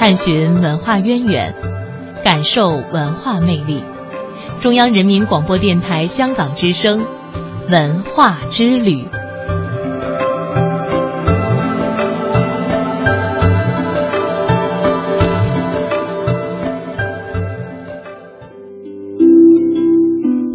探寻文化渊源，感受文化魅力。中央人民广播电台香港之声，文化之旅。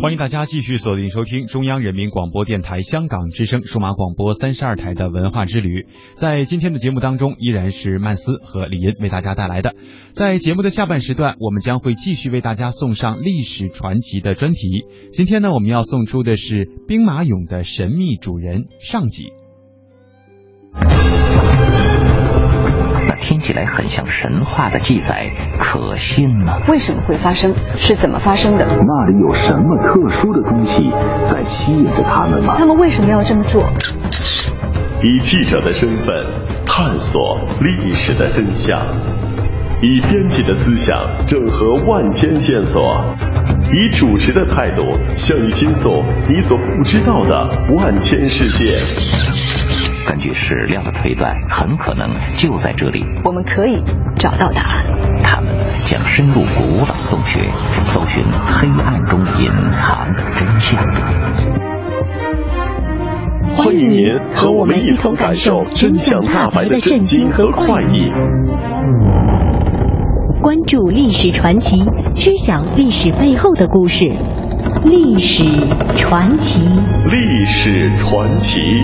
欢迎大家继续锁定收听中央人民广播电台香港之声数码广播三十二台的文化之旅。在今天的节目当中，依然是曼斯和李银为大家带来的。在节目的下半时段，我们将会继续为大家送上历史传奇的专题。今天呢，我们要送出的是兵马俑的神秘主人上集。起来很像神话的记载，可信吗？为什么会发生？是怎么发生的？那里有什么特殊的东西在吸引着他们吗？他们为什么要这么做？以记者的身份探索历史的真相，以编辑的思想整合万千线索，以主持的态度向你倾诉你所不知道的万千世界。根据史料的推断，很可能就在这里。我们可以找到答案。他们将深入古老洞穴，搜寻黑暗中隐藏的真相。欢迎您和我们一同感受真相大白的震惊和快意。关注历史传奇，知晓历史背后的故事。历史传奇。历史传奇。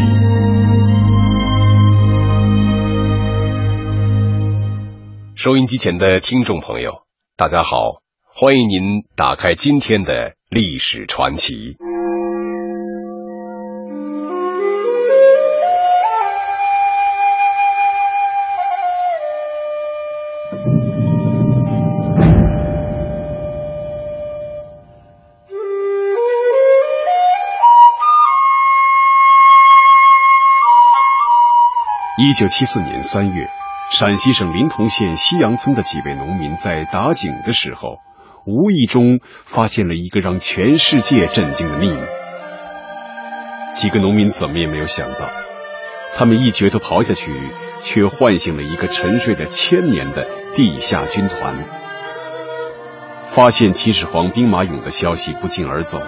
收音机前的听众朋友，大家好，欢迎您打开今天的历史传奇。一九七四年三月。陕西省临潼县西阳村的几位农民在打井的时候，无意中发现了一个让全世界震惊的秘密。几个农民怎么也没有想到，他们一镢头刨下去，却唤醒了一个沉睡了千年的地下军团。发现秦始皇兵马俑的消息不胫而走，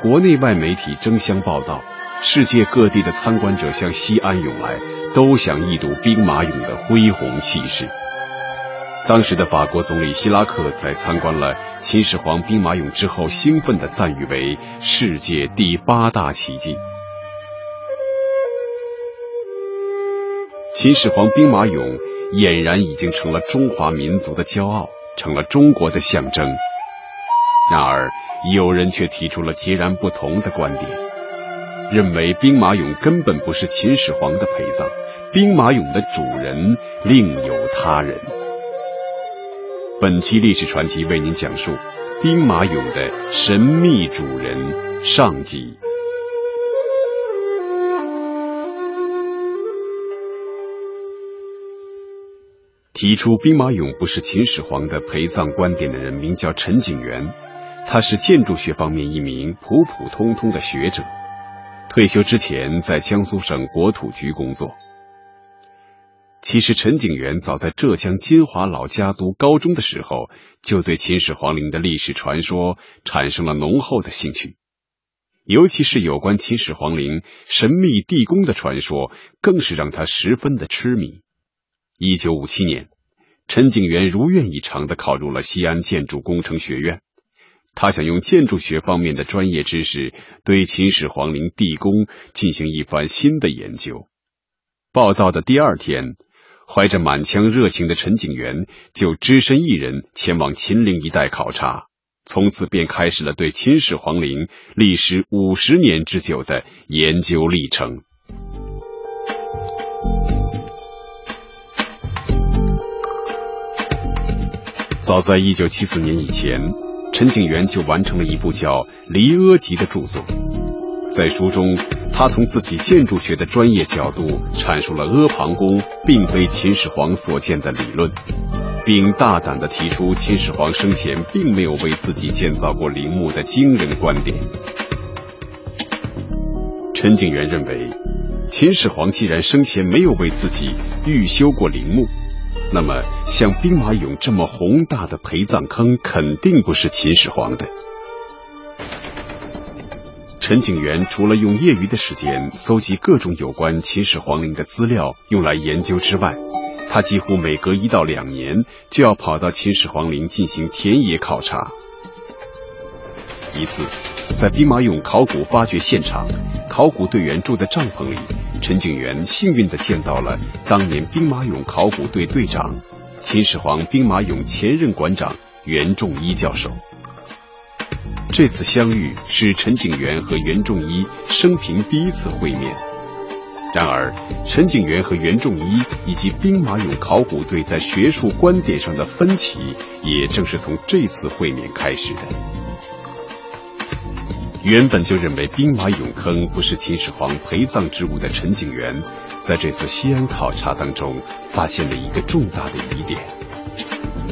国内外媒体争相报道，世界各地的参观者向西安涌来。都想一睹兵马俑的恢宏气势。当时的法国总理希拉克在参观了秦始皇兵马俑之后，兴奋地赞誉为世界第八大奇迹。秦始皇兵马俑俨然已经成了中华民族的骄傲，成了中国的象征。然而，有人却提出了截然不同的观点，认为兵马俑根本不是秦始皇的陪葬。兵马俑的主人另有他人。本期历史传奇为您讲述兵马俑的神秘主人上集。提出兵马俑不是秦始皇的陪葬观点的人名叫陈景元，他是建筑学方面一名普普通通的学者，退休之前在江苏省国土局工作。其实，陈景元早在浙江金华老家读高中的时候，就对秦始皇陵的历史传说产生了浓厚的兴趣，尤其是有关秦始皇陵神秘地宫的传说，更是让他十分的痴迷。一九五七年，陈景元如愿以偿的考入了西安建筑工程学院，他想用建筑学方面的专业知识，对秦始皇陵地宫进行一番新的研究。报道的第二天。怀着满腔热情的陈景元就只身一人前往秦陵一带考察，从此便开始了对秦始皇陵历时五十年之久的研究历程。早在一九七四年以前，陈景元就完成了一部叫《离阿集》的著作，在书中。他从自己建筑学的专业角度阐述了阿房宫并非秦始皇所建的理论，并大胆地提出秦始皇生前并没有为自己建造过陵墓的惊人观点。陈景元认为，秦始皇既然生前没有为自己预修过陵墓，那么像兵马俑这么宏大的陪葬坑，肯定不是秦始皇的。陈景元除了用业余的时间搜集各种有关秦始皇陵的资料用来研究之外，他几乎每隔一到两年就要跑到秦始皇陵进行田野考察。一次，在兵马俑考古发掘现场，考古队员住的帐篷里，陈景元幸运地见到了当年兵马俑考古队队长、秦始皇兵马俑前任馆长袁仲一教授。这次相遇是陈景元和袁仲一生平第一次会面。然而，陈景元和袁仲一以及兵马俑考古队在学术观点上的分歧，也正是从这次会面开始的。原本就认为兵马俑坑不是秦始皇陪葬之物的陈景元，在这次西安考察当中，发现了一个重大的疑点。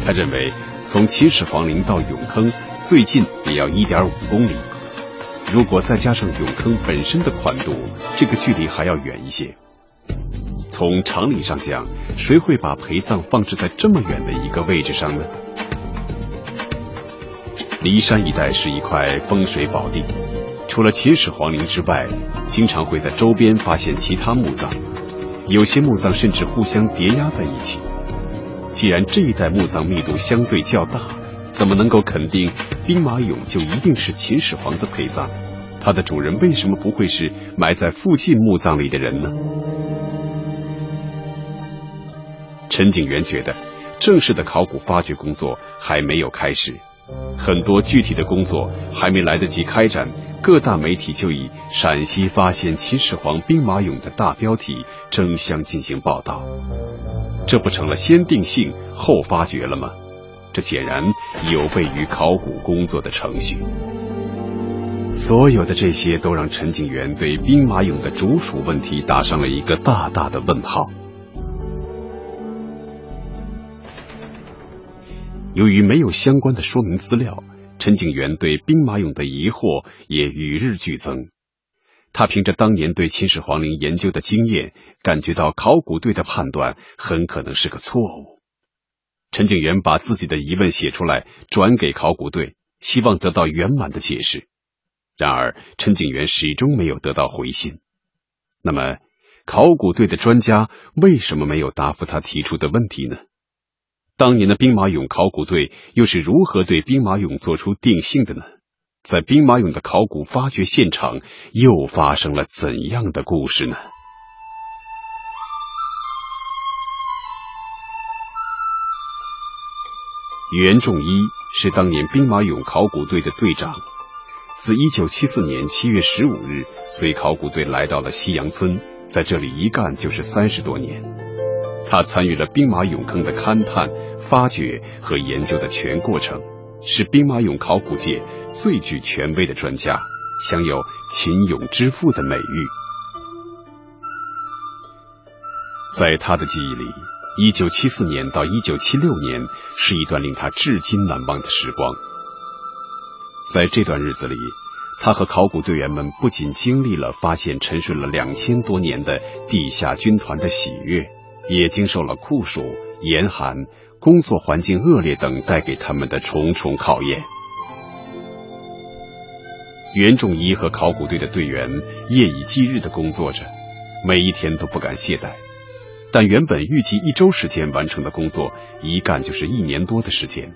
他认为，从秦始皇陵到俑坑，最近也要一点五公里。如果再加上俑坑本身的宽度，这个距离还要远一些。从常理上讲，谁会把陪葬放置在这么远的一个位置上呢？骊山一带是一块风水宝地，除了秦始皇陵之外，经常会在周边发现其他墓葬，有些墓葬甚至互相叠压在一起。既然这一带墓葬密度相对较大，怎么能够肯定兵马俑就一定是秦始皇的陪葬？它的主人为什么不会是埋在附近墓葬里的人呢？陈景元觉得，正式的考古发掘工作还没有开始，很多具体的工作还没来得及开展，各大媒体就以“陕西发现秦始皇兵马俑”的大标题争相进行报道，这不成了先定性后发掘了吗？这显然有悖于考古工作的程序。所有的这些都让陈景元对兵马俑的主属问题打上了一个大大的问号。由于没有相关的说明资料，陈景元对兵马俑的疑惑也与日俱增。他凭着当年对秦始皇陵研究的经验，感觉到考古队的判断很可能是个错误。陈景元把自己的疑问写出来，转给考古队，希望得到圆满的解释。然而，陈景元始终没有得到回信。那么，考古队的专家为什么没有答复他提出的问题呢？当年的兵马俑考古队又是如何对兵马俑做出定性的呢？在兵马俑的考古发掘现场，又发生了怎样的故事呢？袁仲一是当年兵马俑考古队的队长，自一九七四年七月十五日随考古队来到了西洋村，在这里一干就是三十多年。他参与了兵马俑坑的勘探、发掘和研究的全过程，是兵马俑考古界最具权威的专家，享有“秦俑之父”的美誉。在他的记忆里。一九七四年到一九七六年是一段令他至今难忘的时光。在这段日子里，他和考古队员们不仅经历了发现沉睡了两千多年的地下军团的喜悦，也经受了酷暑、严寒、工作环境恶劣等带给他们的重重考验。袁仲一和考古队的队员夜以继日的工作着，每一天都不敢懈怠。但原本预计一周时间完成的工作，一干就是一年多的时间。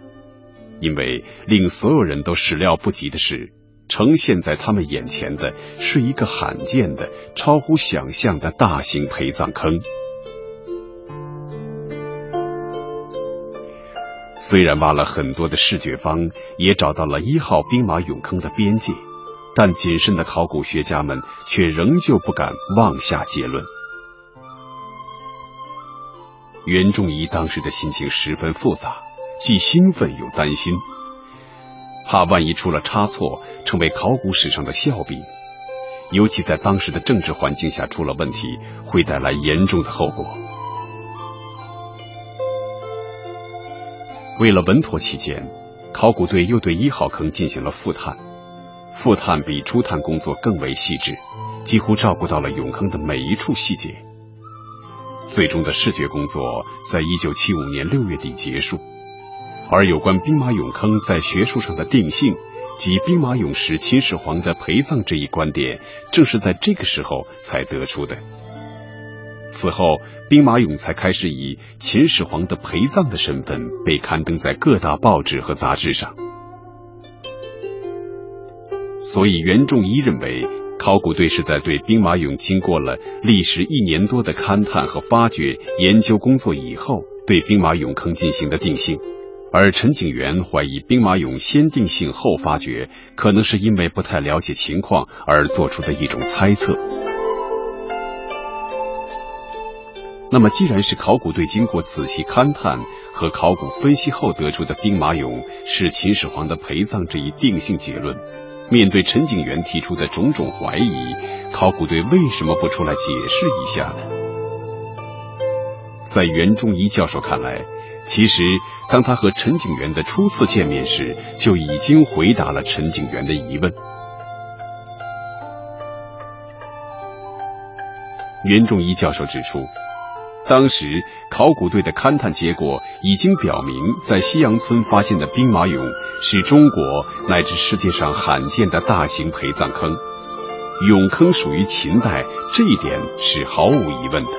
因为令所有人都始料不及的是，呈现在他们眼前的是一个罕见的、超乎想象的大型陪葬坑。虽然挖了很多的视觉方，也找到了一号兵马俑坑的边界，但谨慎的考古学家们却仍旧不敢妄下结论。袁仲仪当时的心情十分复杂，既兴奋又担心，怕万一出了差错，成为考古史上的笑柄。尤其在当时的政治环境下出了问题，会带来严重的后果。为了稳妥起见，考古队又对一号坑进行了复探。复探比初探工作更为细致，几乎照顾到了俑坑的每一处细节。最终的视觉工作在一九七五年六月底结束，而有关兵马俑坑在学术上的定性及兵马俑是秦始皇的陪葬这一观点，正是在这个时候才得出的。此后，兵马俑才开始以秦始皇的陪葬的身份被刊登在各大报纸和杂志上。所以，袁仲一认为。考古队是在对兵马俑经过了历时一年多的勘探和发掘研究工作以后，对兵马俑坑进行的定性，而陈景元怀疑兵马俑先定性后发掘，可能是因为不太了解情况而做出的一种猜测。那么，既然是考古队经过仔细勘探和考古分析后得出的兵马俑是秦始皇的陪葬这一定性结论。面对陈景元提出的种种怀疑，考古队为什么不出来解释一下呢？在袁仲一教授看来，其实当他和陈景元的初次见面时，就已经回答了陈景元的疑问。袁仲一教授指出。当时考古队的勘探结果已经表明，在西洋村发现的兵马俑是中国乃至世界上罕见的大型陪葬坑，俑坑属于秦代，这一点是毫无疑问的。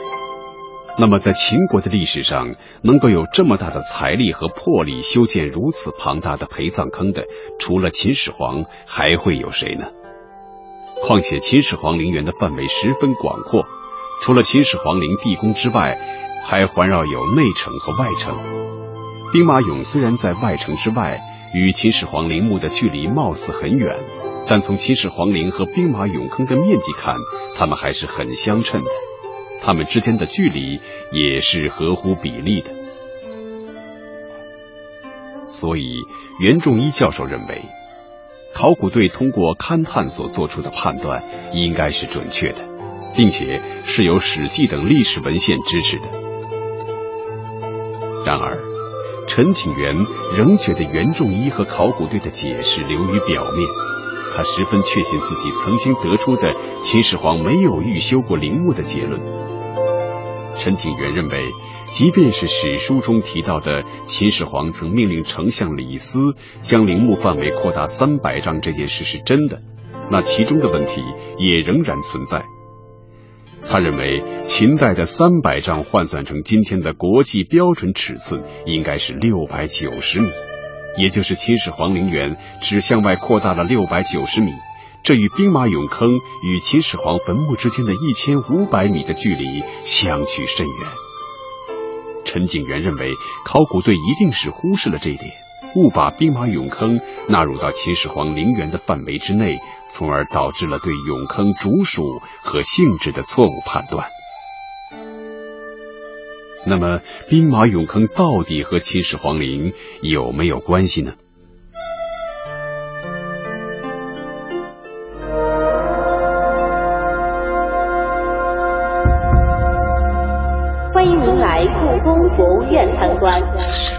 那么，在秦国的历史上，能够有这么大的财力和魄力修建如此庞大的陪葬坑的，除了秦始皇，还会有谁呢？况且，秦始皇陵园的范围十分广阔。除了秦始皇陵地宫之外，还环绕有内城和外城。兵马俑虽然在外城之外，与秦始皇陵墓的距离貌似很远，但从秦始皇陵和兵马俑坑的面积看，它们还是很相称的。它们之间的距离也是合乎比例的。所以，袁仲一教授认为，考古队通过勘探所做出的判断应该是准确的。并且是由《史记》等历史文献支持的。然而，陈景元仍觉得袁仲一和考古队的解释流于表面。他十分确信自己曾经得出的秦始皇没有预修过陵墓的结论。陈景元认为，即便是史书中提到的秦始皇曾命令丞相李斯将陵墓范围扩大三百丈这件事是真的，那其中的问题也仍然存在。他认为，秦代的三百丈换算成今天的国际标准尺寸，应该是六百九十米，也就是秦始皇陵园只向外扩大了六百九十米，这与兵马俑坑与秦始皇坟墓之间的一千五百米的距离相去甚远。陈景元认为，考古队一定是忽视了这一点。误把兵马俑坑纳入到秦始皇陵园的范围之内，从而导致了对俑坑主属和性质的错误判断。那么，兵马俑坑到底和秦始皇陵有没有关系呢？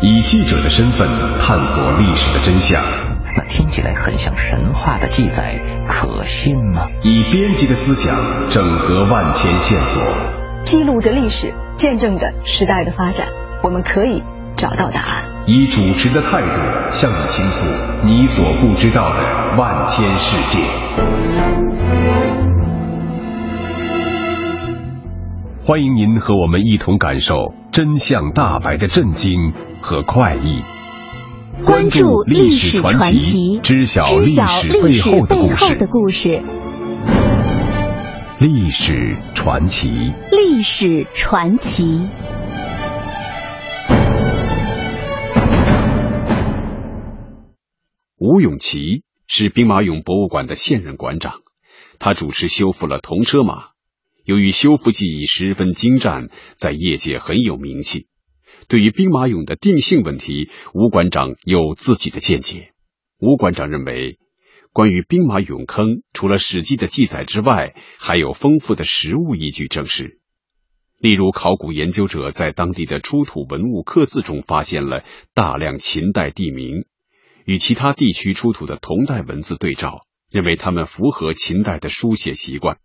以记者的身份探索历史的真相，那听起来很像神话的记载，可信吗？以编辑的思想整合万千线索，记录着历史，见证着时代的发展，我们可以找到答案。以主持的态度向你倾诉你所不知道的万千世界。欢迎您和我们一同感受真相大白的震惊和快意。关注历史传奇，知晓历史背后的故事。历史传奇。历史传奇。吴永琪是兵马俑博物馆的现任馆长，他主持修复了铜车马。由于修复技艺十分精湛，在业界很有名气。对于兵马俑的定性问题，吴馆长有自己的见解。吴馆长认为，关于兵马俑坑，除了《史记》的记载之外，还有丰富的实物依据证实。例如，考古研究者在当地的出土文物刻字中发现了大量秦代地名，与其他地区出土的同代文字对照，认为它们符合秦代的书写习惯。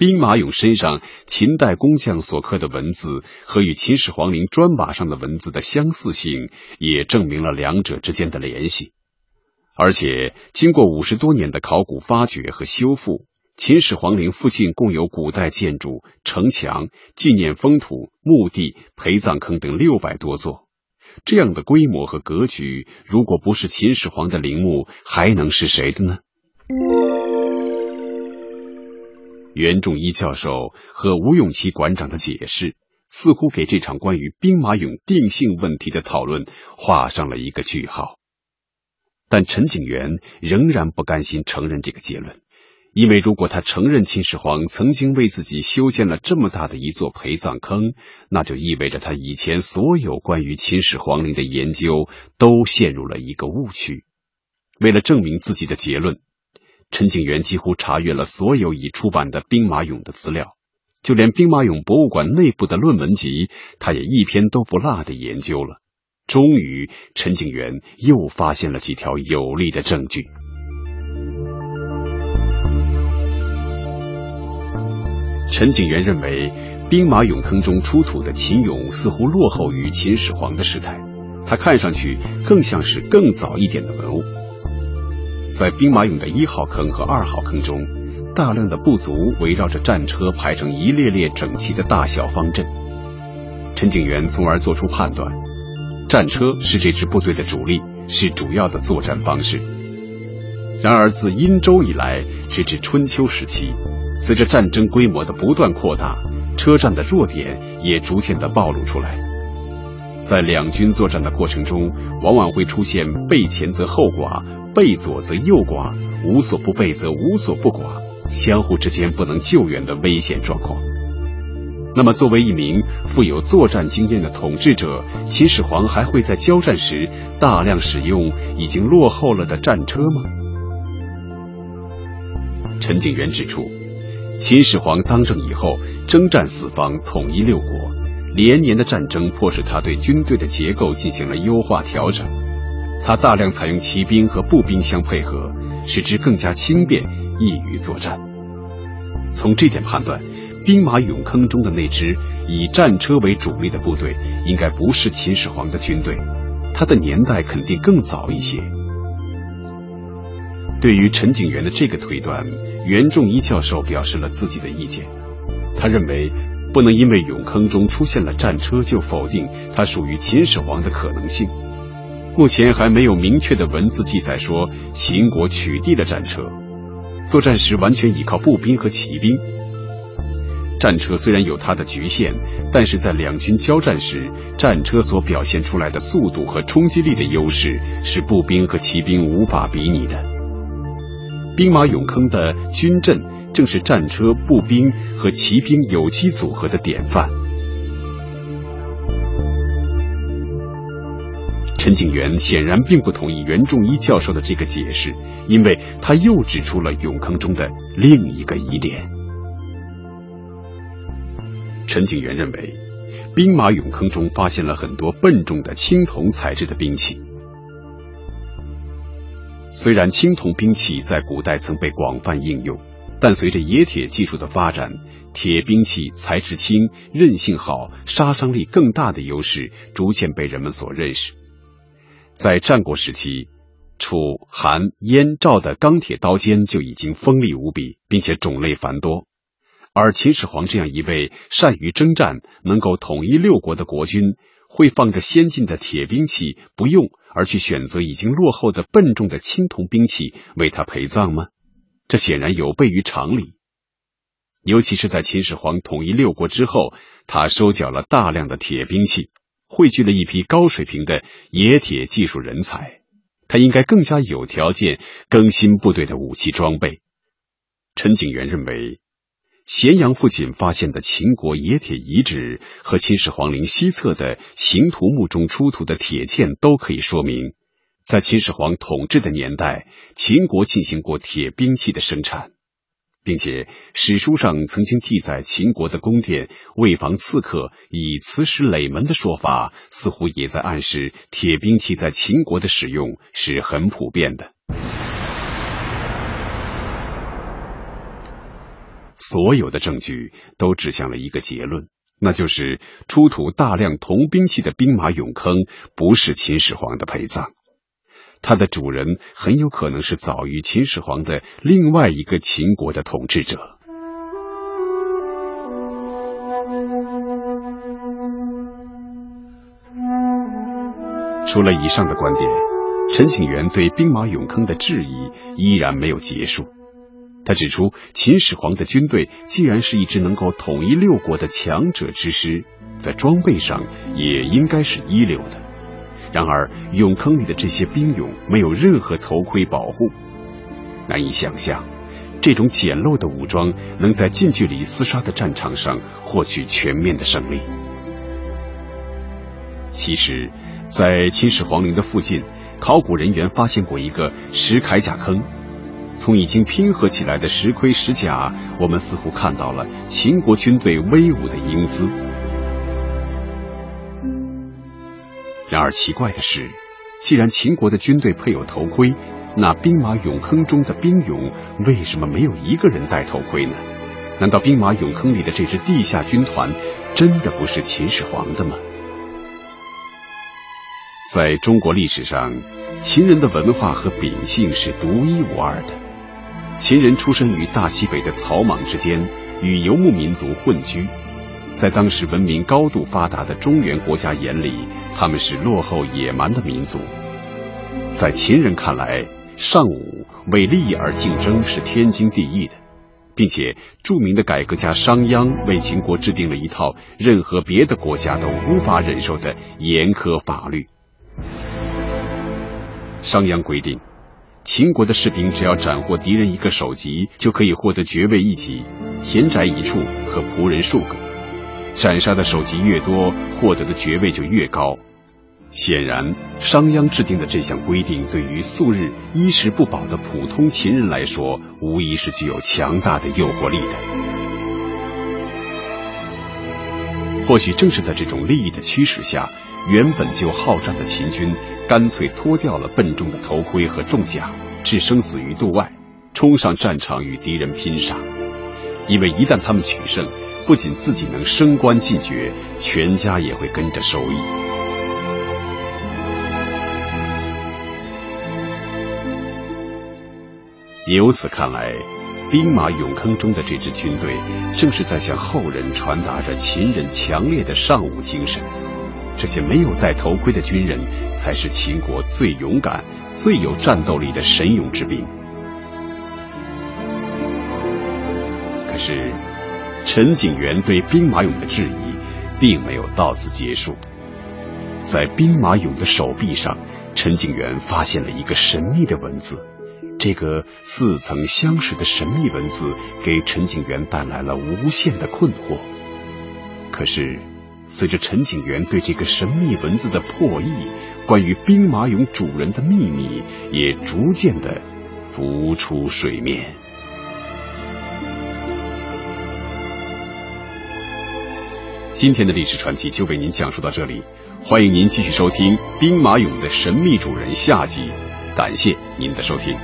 兵马俑身上秦代工匠所刻的文字和与秦始皇陵砖瓦上的文字的相似性，也证明了两者之间的联系。而且，经过五十多年的考古发掘和修复，秦始皇陵附近共有古代建筑、城墙、纪念封土、墓地、陪葬坑等六百多座。这样的规模和格局，如果不是秦始皇的陵墓，还能是谁的呢？袁仲一教授和吴永琪馆长的解释，似乎给这场关于兵马俑定性问题的讨论画上了一个句号。但陈景元仍然不甘心承认这个结论，因为如果他承认秦始皇曾经为自己修建了这么大的一座陪葬坑，那就意味着他以前所有关于秦始皇陵的研究都陷入了一个误区。为了证明自己的结论。陈景元几乎查阅了所有已出版的兵马俑的资料，就连兵马俑博物馆内部的论文集，他也一篇都不落的研究了。终于，陈景元又发现了几条有力的证据。陈景元认为，兵马俑坑中出土的秦俑似乎落后于秦始皇的时代，它看上去更像是更早一点的文物。在兵马俑的一号坑和二号坑中，大量的部族围绕着战车排成一列列整齐的大小方阵。陈景元从而做出判断：战车是这支部队的主力，是主要的作战方式。然而，自殷周以来，直至春秋时期，随着战争规模的不断扩大，车站的弱点也逐渐的暴露出来。在两军作战的过程中，往往会出现背前则后寡。背左则右寡，无所不备则无所不寡，相互之间不能救援的危险状况。那么，作为一名富有作战经验的统治者，秦始皇还会在交战时大量使用已经落后了的战车吗？陈景元指出，秦始皇当政以后，征战四方，统一六国，连年的战争迫使他对军队的结构进行了优化调整。他大量采用骑兵和步兵相配合，使之更加轻便，易于作战。从这点判断，兵马俑坑中的那支以战车为主力的部队，应该不是秦始皇的军队，它的年代肯定更早一些。对于陈景元的这个推断，袁仲一教授表示了自己的意见。他认为，不能因为俑坑中出现了战车，就否定它属于秦始皇的可能性。目前还没有明确的文字记载说秦国取缔了战车，作战时完全依靠步兵和骑兵。战车虽然有它的局限，但是在两军交战时，战车所表现出来的速度和冲击力的优势是步兵和骑兵无法比拟的。兵马俑坑的军阵正是战车、步兵和骑兵有机组合的典范。陈景元显然并不同意袁仲一教授的这个解释，因为他又指出了俑坑中的另一个疑点。陈景元认为，兵马俑坑中发现了很多笨重的青铜材质的兵器。虽然青铜兵器在古代曾被广泛应用，但随着冶铁技术的发展，铁兵器材质轻、韧性好、杀伤力更大的优势逐渐被人们所认识。在战国时期，楚、韩、燕、赵的钢铁刀尖就已经锋利无比，并且种类繁多。而秦始皇这样一位善于征战、能够统一六国的国君，会放着先进的铁兵器不用，而去选择已经落后的笨重的青铜兵器为他陪葬吗？这显然有悖于常理。尤其是在秦始皇统一六国之后，他收缴了大量的铁兵器。汇聚了一批高水平的冶铁技术人才，他应该更加有条件更新部队的武器装备。陈景元认为，咸阳附近发现的秦国冶铁遗址和秦始皇陵西侧的形图墓中出土的铁剑都可以说明，在秦始皇统治的年代，秦国进行过铁兵器的生产。并且史书上曾经记载，秦国的宫殿为防刺客以磁石垒门的说法，似乎也在暗示铁兵器在秦国的使用是很普遍的。所有的证据都指向了一个结论，那就是出土大量铜兵器的兵马俑坑不是秦始皇的陪葬，它的主人很有可能是早于秦始皇的另外一个秦国的统治者。除了以上的观点，陈景元对兵马俑坑的质疑依然没有结束。他指出，秦始皇的军队既然是一支能够统一六国的强者之师，在装备上也应该是一流的。然而，俑坑里的这些兵俑没有任何头盔保护，难以想象这种简陋的武装能在近距离厮杀的战场上获取全面的胜利。其实，在秦始皇陵的附近，考古人员发现过一个石铠甲坑。从已经拼合起来的石盔石甲，我们似乎看到了秦国军队威武的英姿。然而奇怪的是，既然秦国的军队配有头盔，那兵马俑坑中的兵俑为什么没有一个人戴头盔呢？难道兵马俑坑里的这支地下军团真的不是秦始皇的吗？在中国历史上，秦人的文化和秉性是独一无二的。秦人出生于大西北的草莽之间，与游牧民族混居，在当时文明高度发达的中原国家眼里，他们是落后野蛮的民族。在秦人看来，尚武为利益而竞争是天经地义的，并且著名的改革家商鞅为秦国制定了一套任何别的国家都无法忍受的严苛法律。商鞅规定。秦国的士兵只要斩获敌人一个首级，就可以获得爵位一级、田宅一处和仆人数个。斩杀的首级越多，获得的爵位就越高。显然，商鞅制定的这项规定，对于素日衣食不保的普通秦人来说，无疑是具有强大的诱惑力的。或许正是在这种利益的驱使下。原本就好战的秦军，干脆脱掉了笨重的头盔和重甲，置生死于度外，冲上战场与敌人拼杀。因为一旦他们取胜，不仅自己能升官进爵，全家也会跟着受益。由此看来，兵马俑坑中的这支军队，正是在向后人传达着秦人强烈的尚武精神。这些没有戴头盔的军人，才是秦国最勇敢、最有战斗力的神勇之兵。可是，陈景元对兵马俑的质疑并没有到此结束。在兵马俑的手臂上，陈景元发现了一个神秘的文字。这个似曾相识的神秘文字，给陈景元带来了无限的困惑。可是。随着陈景元对这个神秘文字的破译，关于兵马俑主人的秘密也逐渐的浮出水面。今天的历史传奇就为您讲述到这里，欢迎您继续收听《兵马俑的神秘主人》下集，感谢您的收听。